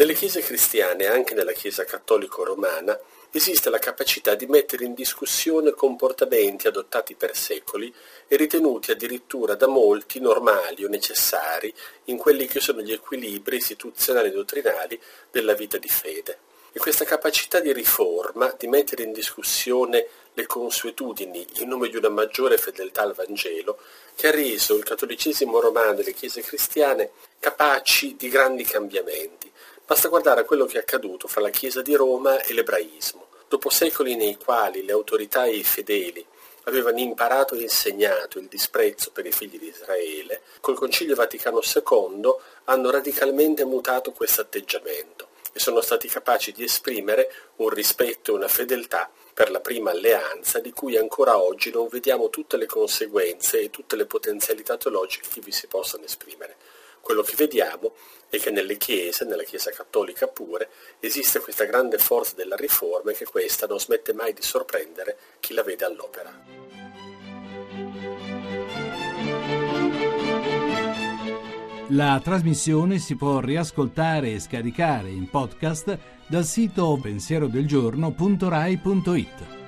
Nelle chiese cristiane, anche nella Chiesa cattolico-romana, esiste la capacità di mettere in discussione comportamenti adottati per secoli e ritenuti addirittura da molti normali o necessari in quelli che sono gli equilibri istituzionali e dottrinali della vita di fede. E questa capacità di riforma, di mettere in discussione le consuetudini in nome di una maggiore fedeltà al Vangelo, che ha reso il cattolicesimo romano e le chiese cristiane capaci di grandi cambiamenti Basta guardare a quello che è accaduto fra la Chiesa di Roma e l'ebraismo. Dopo secoli nei quali le autorità e i fedeli avevano imparato e insegnato il disprezzo per i figli di Israele, col Concilio Vaticano II hanno radicalmente mutato questo atteggiamento e sono stati capaci di esprimere un rispetto e una fedeltà per la prima alleanza di cui ancora oggi non vediamo tutte le conseguenze e tutte le potenzialità teologiche che vi si possono esprimere. Quello che vediamo è che nelle chiese, nella Chiesa cattolica pure, esiste questa grande forza della riforma e che questa non smette mai di sorprendere chi la vede all'opera. La trasmissione si può riascoltare e scaricare in podcast dal sito pensierodelgiorno.rai.it.